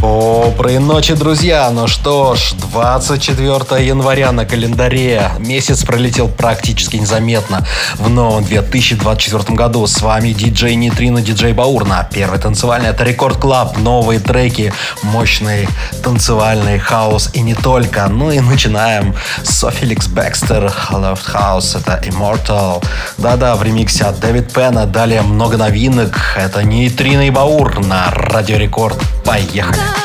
Доброй ночи, друзья! Ну что ж, 24 января на календаре. Месяц пролетел практически незаметно. В новом 2024 году с вами диджей Нитрино, диджей Баур на первой танцевальной. Это Рекорд Клаб, новые треки, мощный танцевальный хаос и не только. Ну и начинаем с Феликс Бекстер, Left House, это Immortal. Да-да, в ремиксе от Дэвид Пена. Далее много новинок. Это Нейтрино и Баур на Радио Рекорд. Поехали!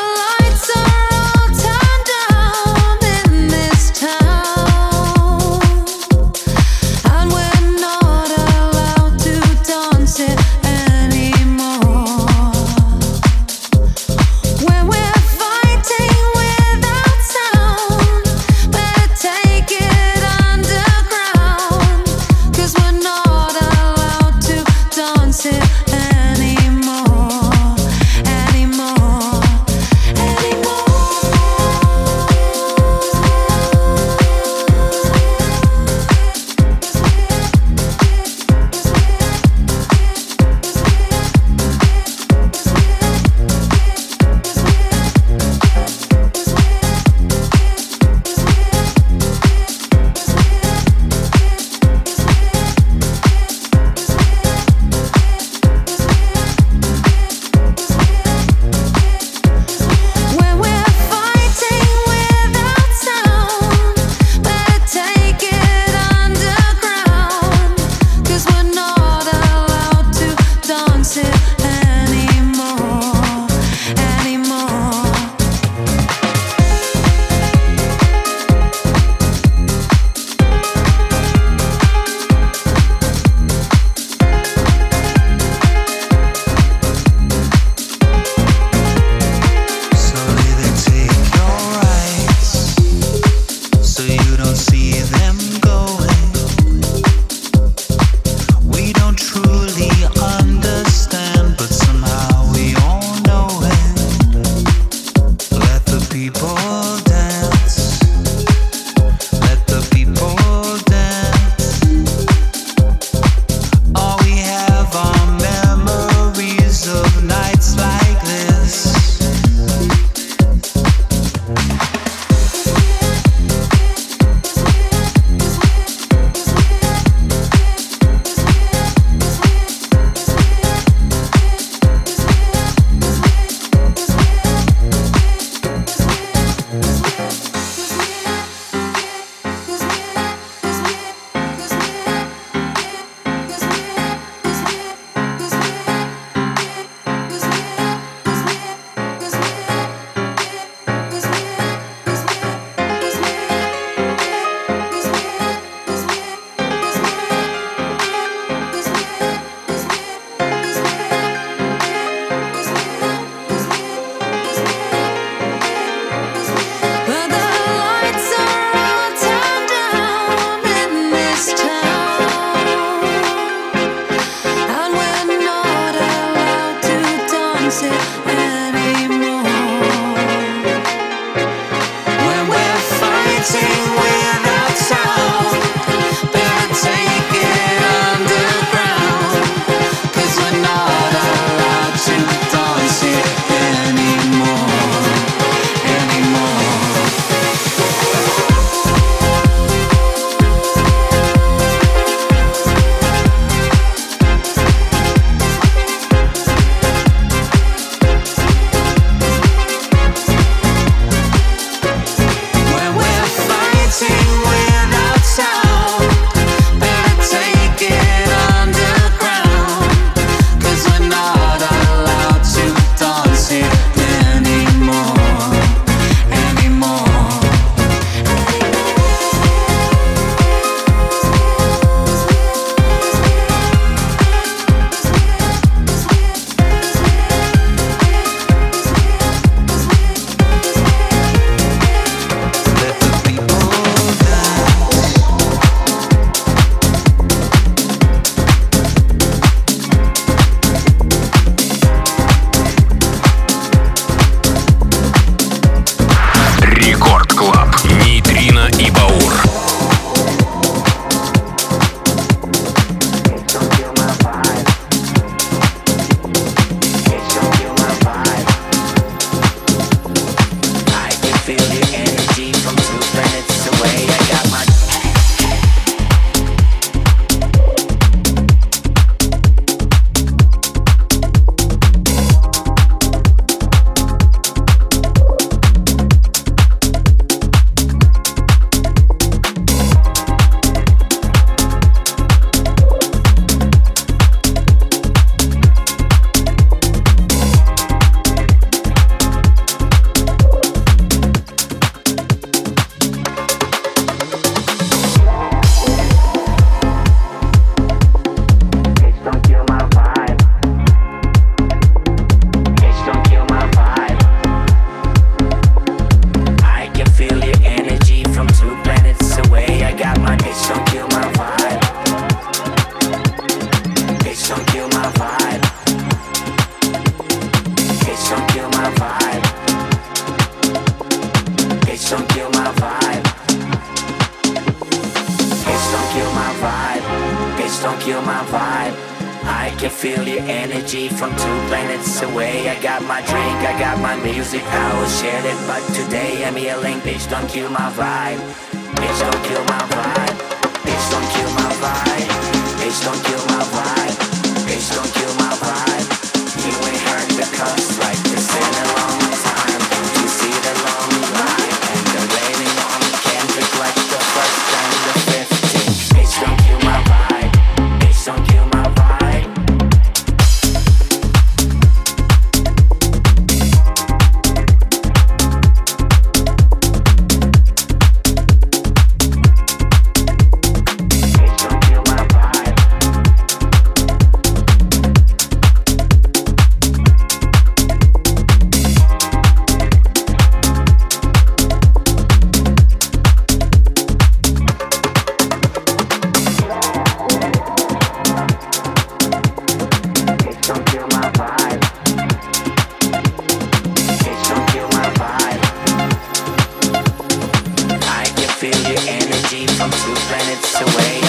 Two planets away.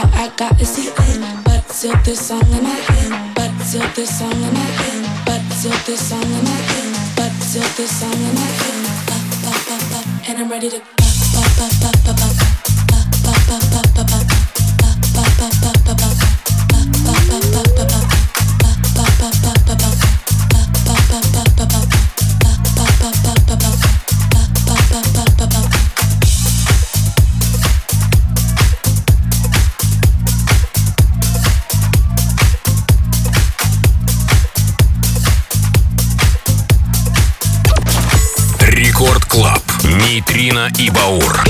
Yeah, I got a in. But still this song in my head. But still this song in my head. But still this song in my head. But still this song in my head. And I'm ready to. Нейтрино и Баур.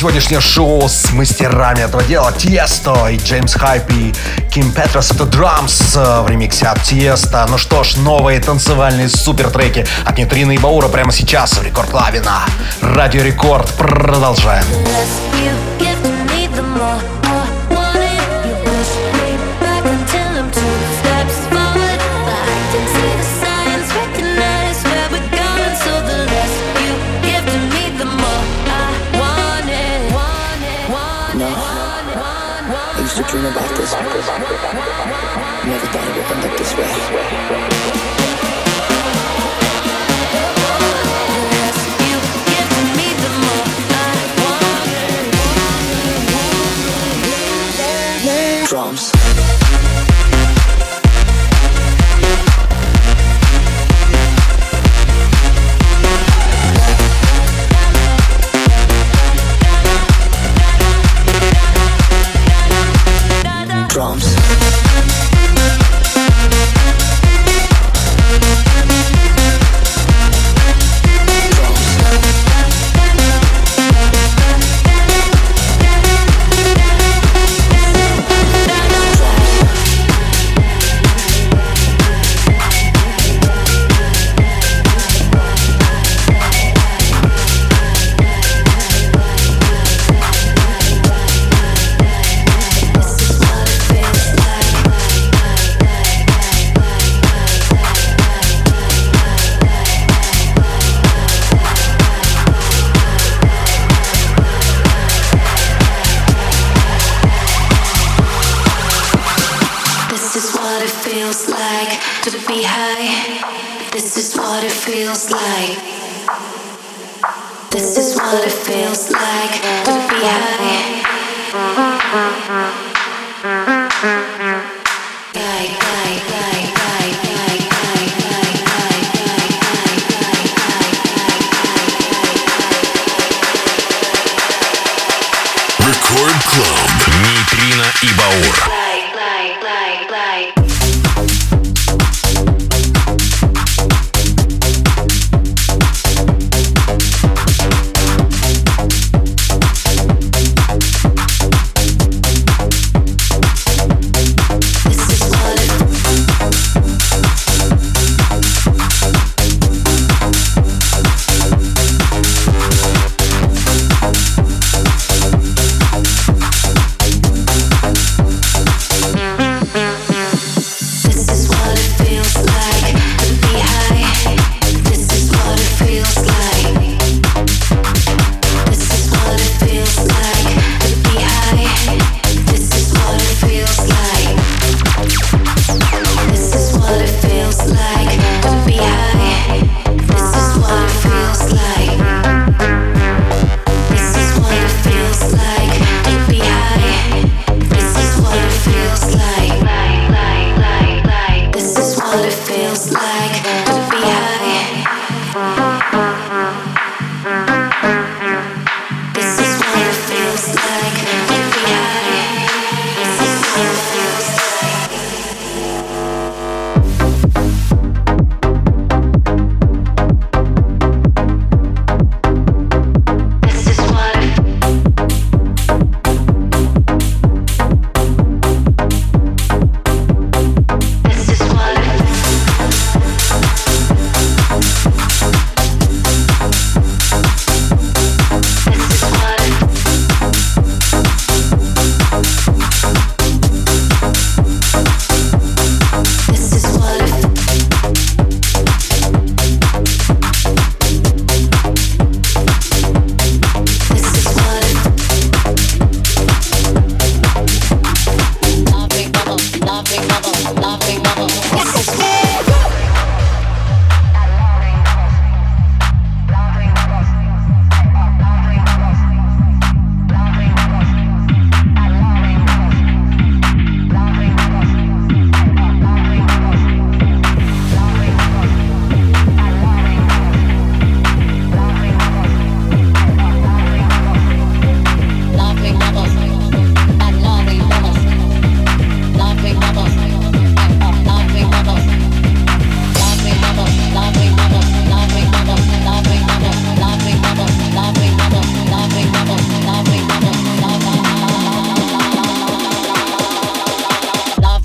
Сегодняшнее шоу с мастерами этого дела Тiesto и Джеймс Хайп и Ким Петрос. Это Драмс в ремиксе от Тiesto. Ну что ж, новые танцевальные супер треки от Нитрины и Баура прямо сейчас в Рекорд Лавина. Радио Рекорд. Продолжаем. dream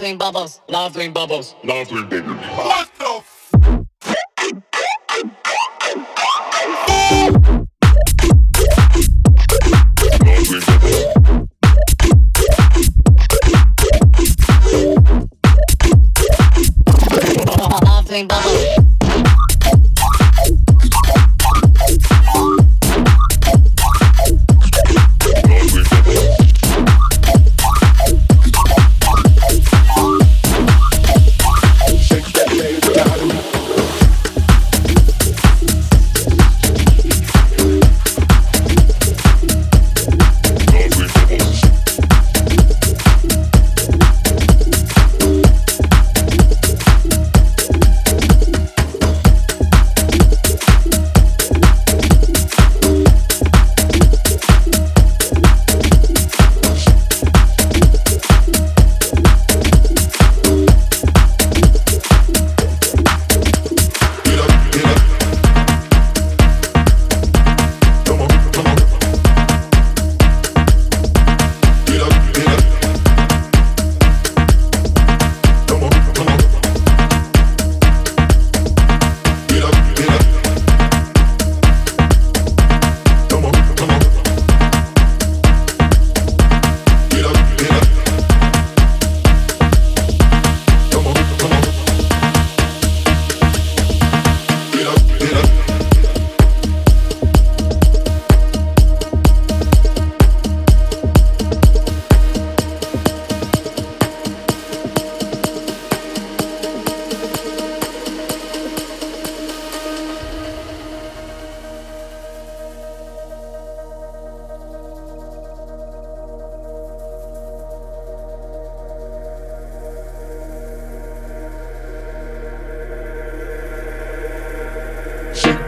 green bubbles, love green bubbles, love green bubbles. What the f- Bubble.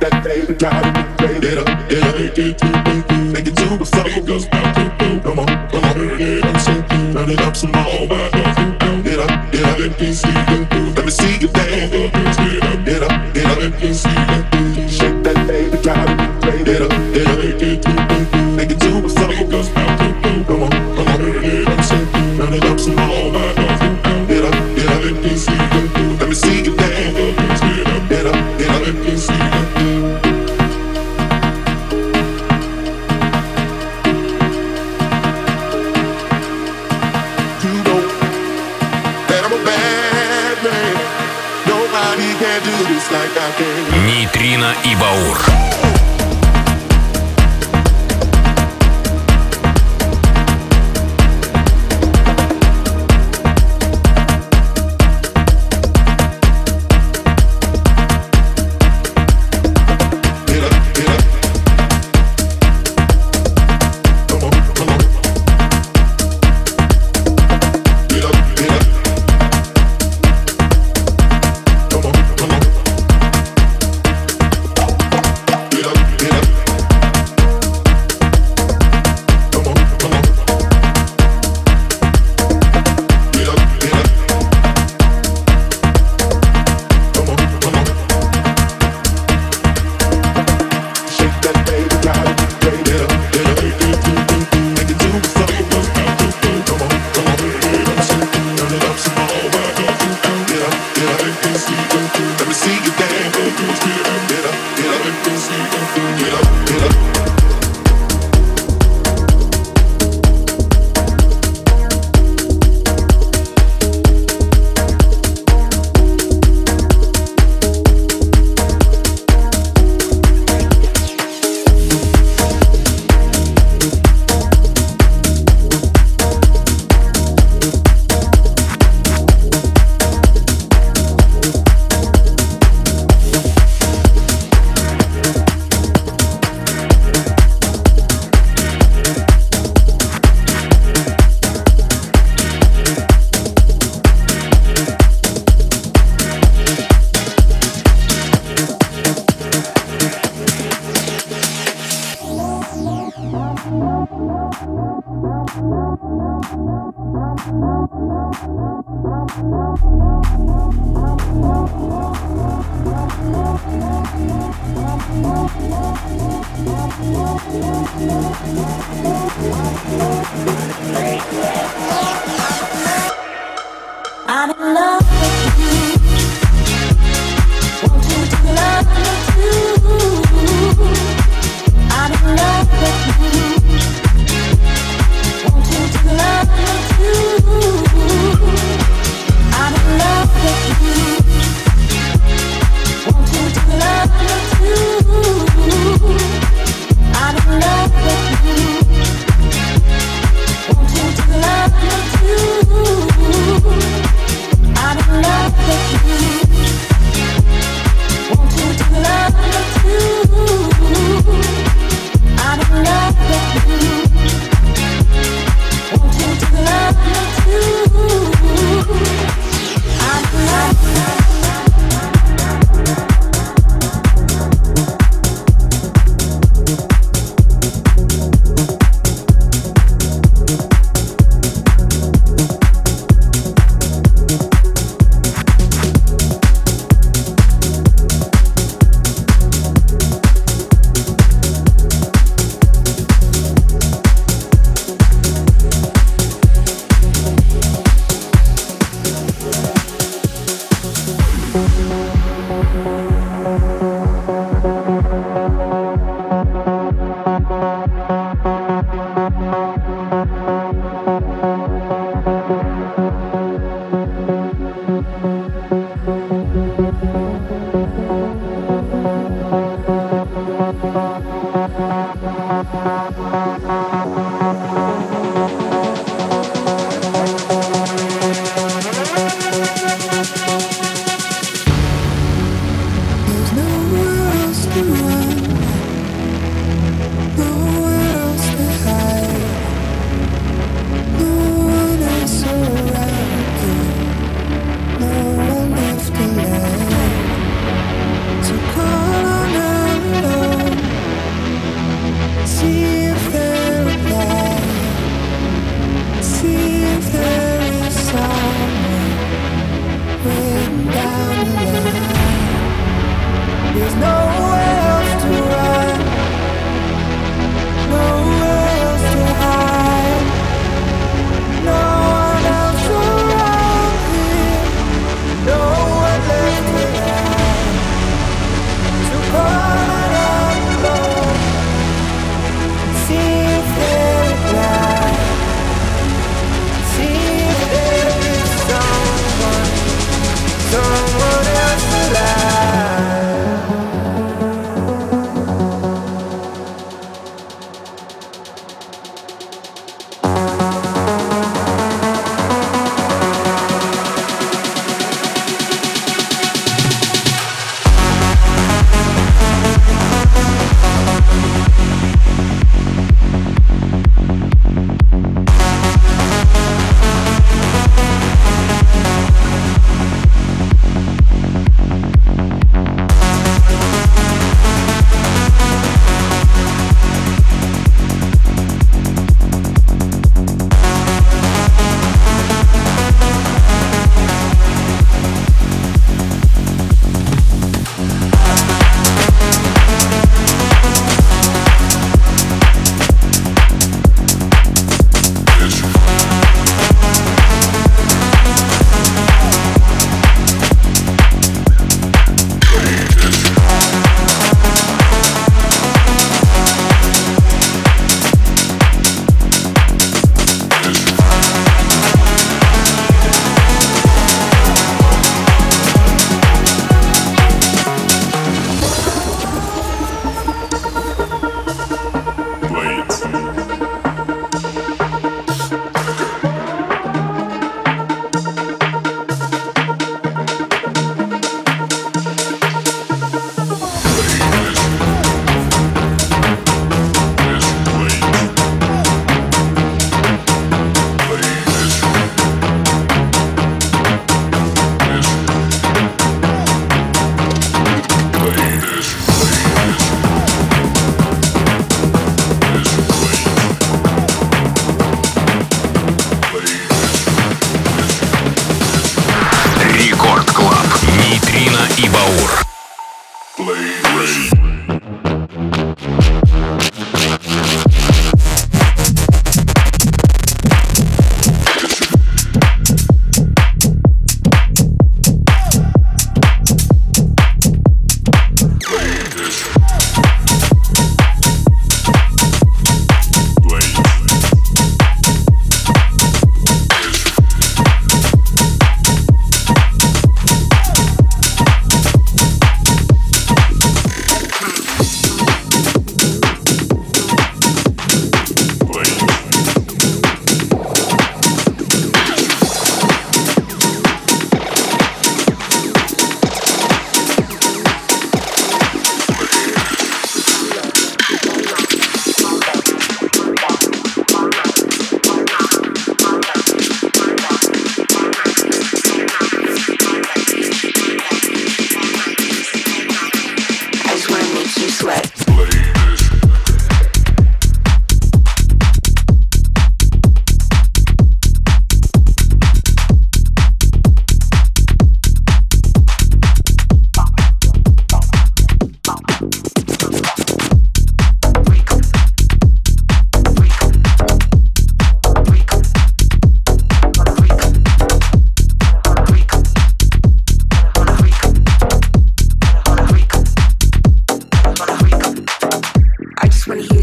that baby drive it, crazy. Get up, get up, get up, make it to the floor. It goes down, down, down. Come on, come on, get up, turn it up some more. Get up, get up, let me see you. Let me see you dance. Get up, get up, get up, let me see you. Shake that baby driving it, crazy. Get up, get up, get up, make it to the floor. It goes down, down. и Баур.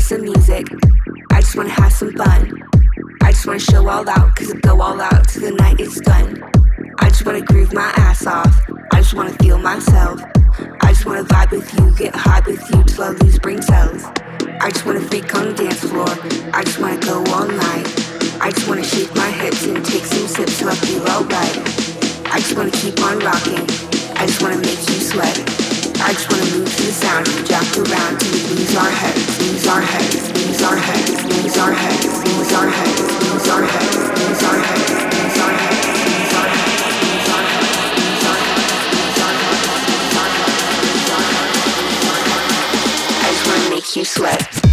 some music. I just wanna have some fun. I just wanna show all out, cause I go all out till the night is done. I just wanna groove my ass off. I just wanna feel myself. I just wanna vibe with you, get high with you till I lose brain cells. I just wanna freak on the dance floor. I just wanna go all night. I just wanna shake my hips and take some sips till I feel alright. I just wanna keep on rocking. I just wanna make you sweat. I just wanna move to the sound and jack around lose our heads, lose our heads, lose our heads, lose our heads, lose our heads, lose our heads, lose our. You sweat.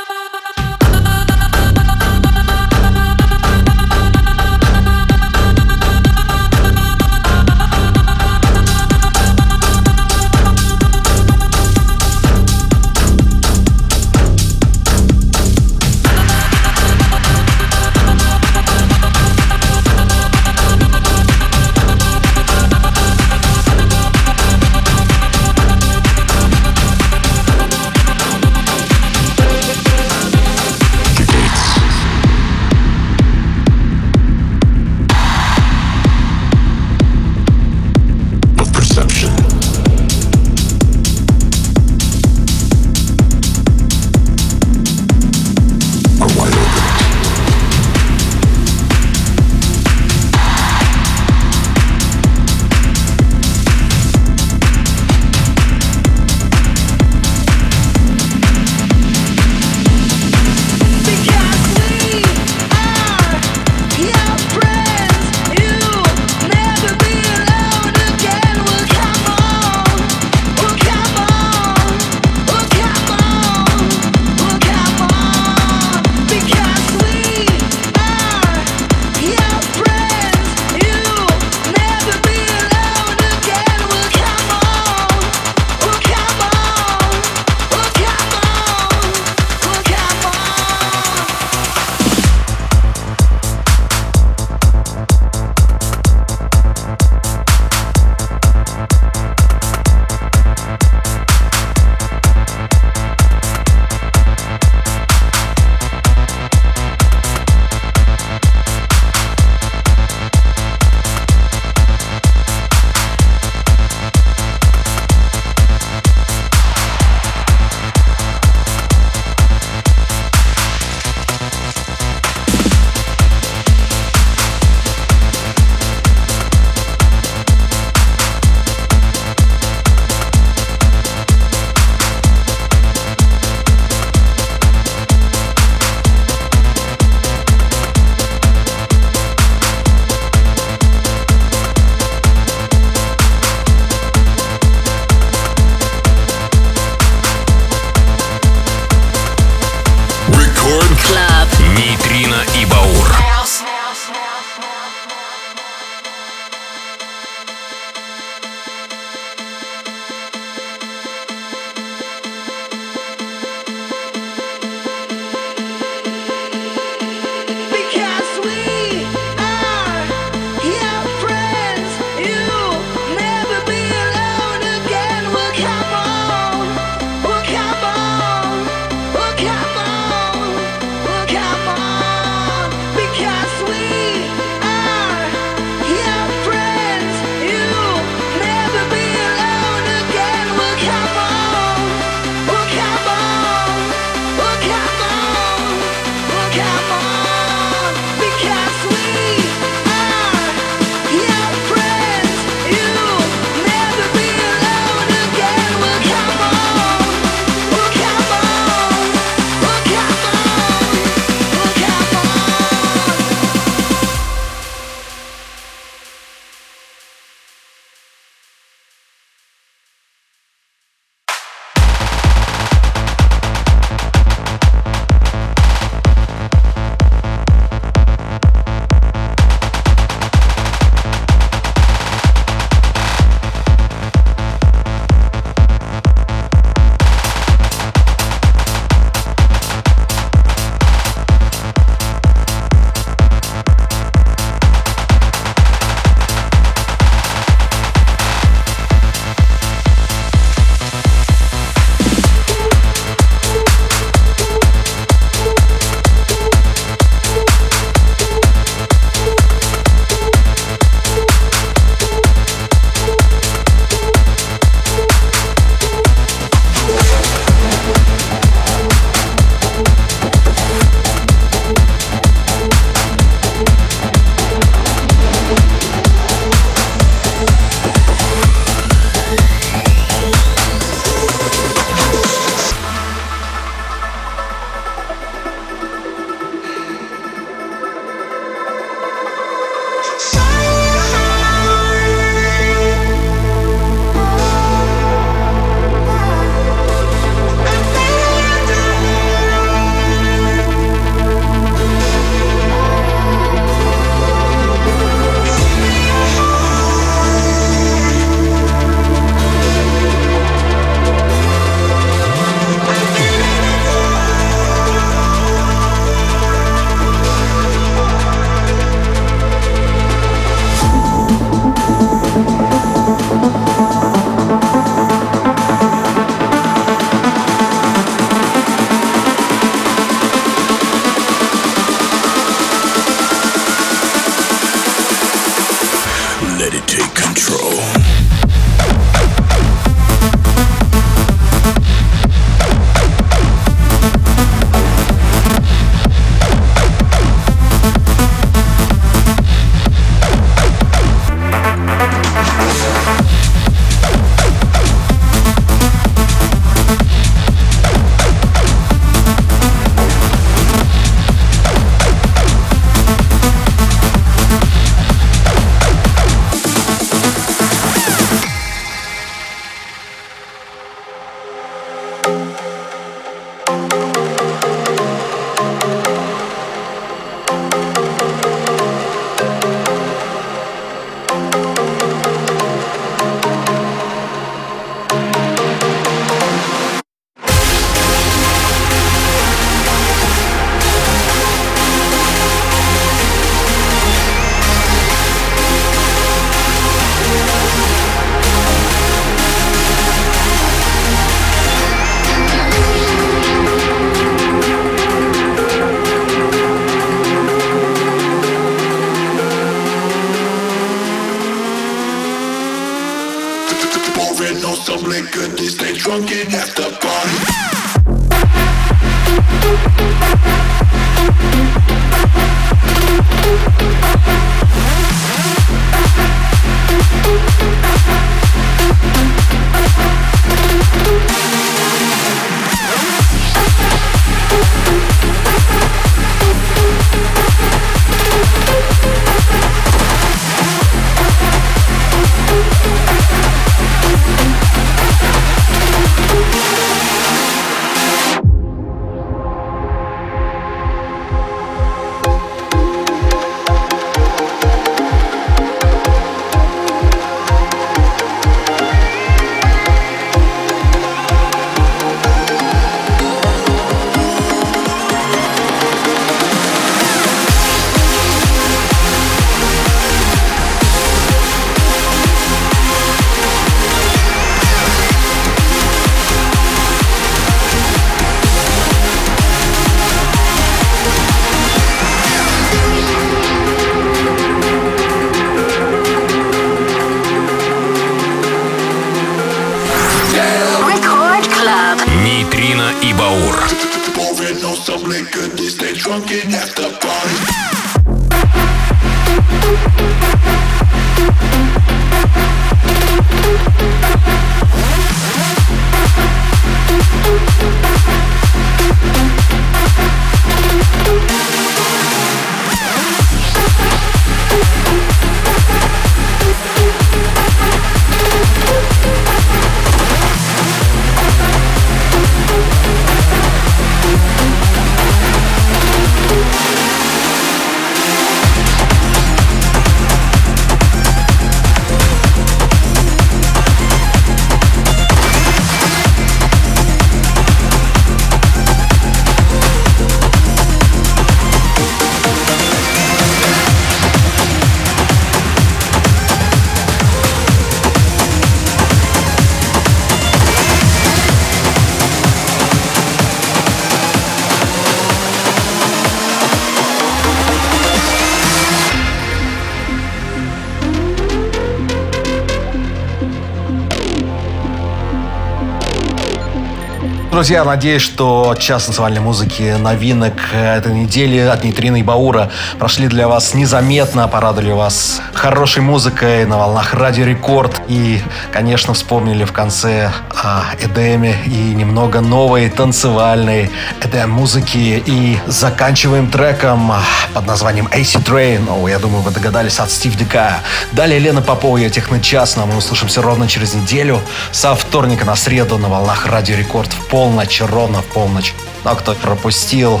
Друзья, надеюсь, что час танцевальной музыки новинок этой недели от Нейтрина и Баура прошли для вас незаметно, порадовали вас хорошей музыкой на волнах Радио Рекорд. И, конечно, вспомнили в конце о Эдеме и немного новой танцевальной Эдем музыки. И заканчиваем треком под названием AC Train. О, я думаю, вы догадались от Стив Дика. Далее Лена Попова и Техночас. Но мы услышимся ровно через неделю со вторника на среду на волнах Радио Рекорд в пол полночь, ровно в полночь. Ну а кто пропустил,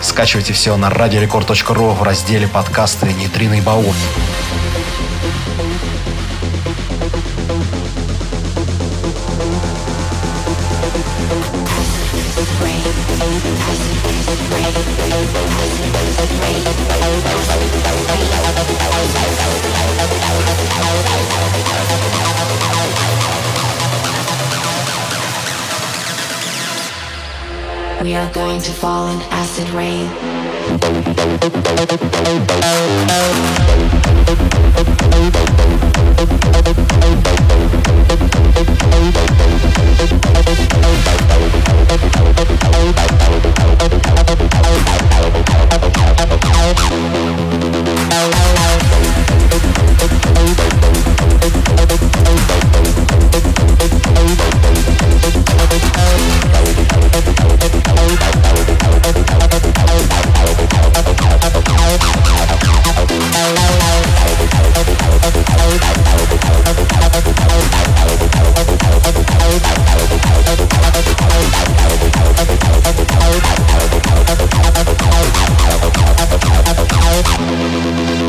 скачивайте все на радиорекорд.ру в разделе подкасты «Нейтриный баул». going to fall in acid rain.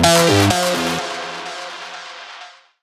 Oh.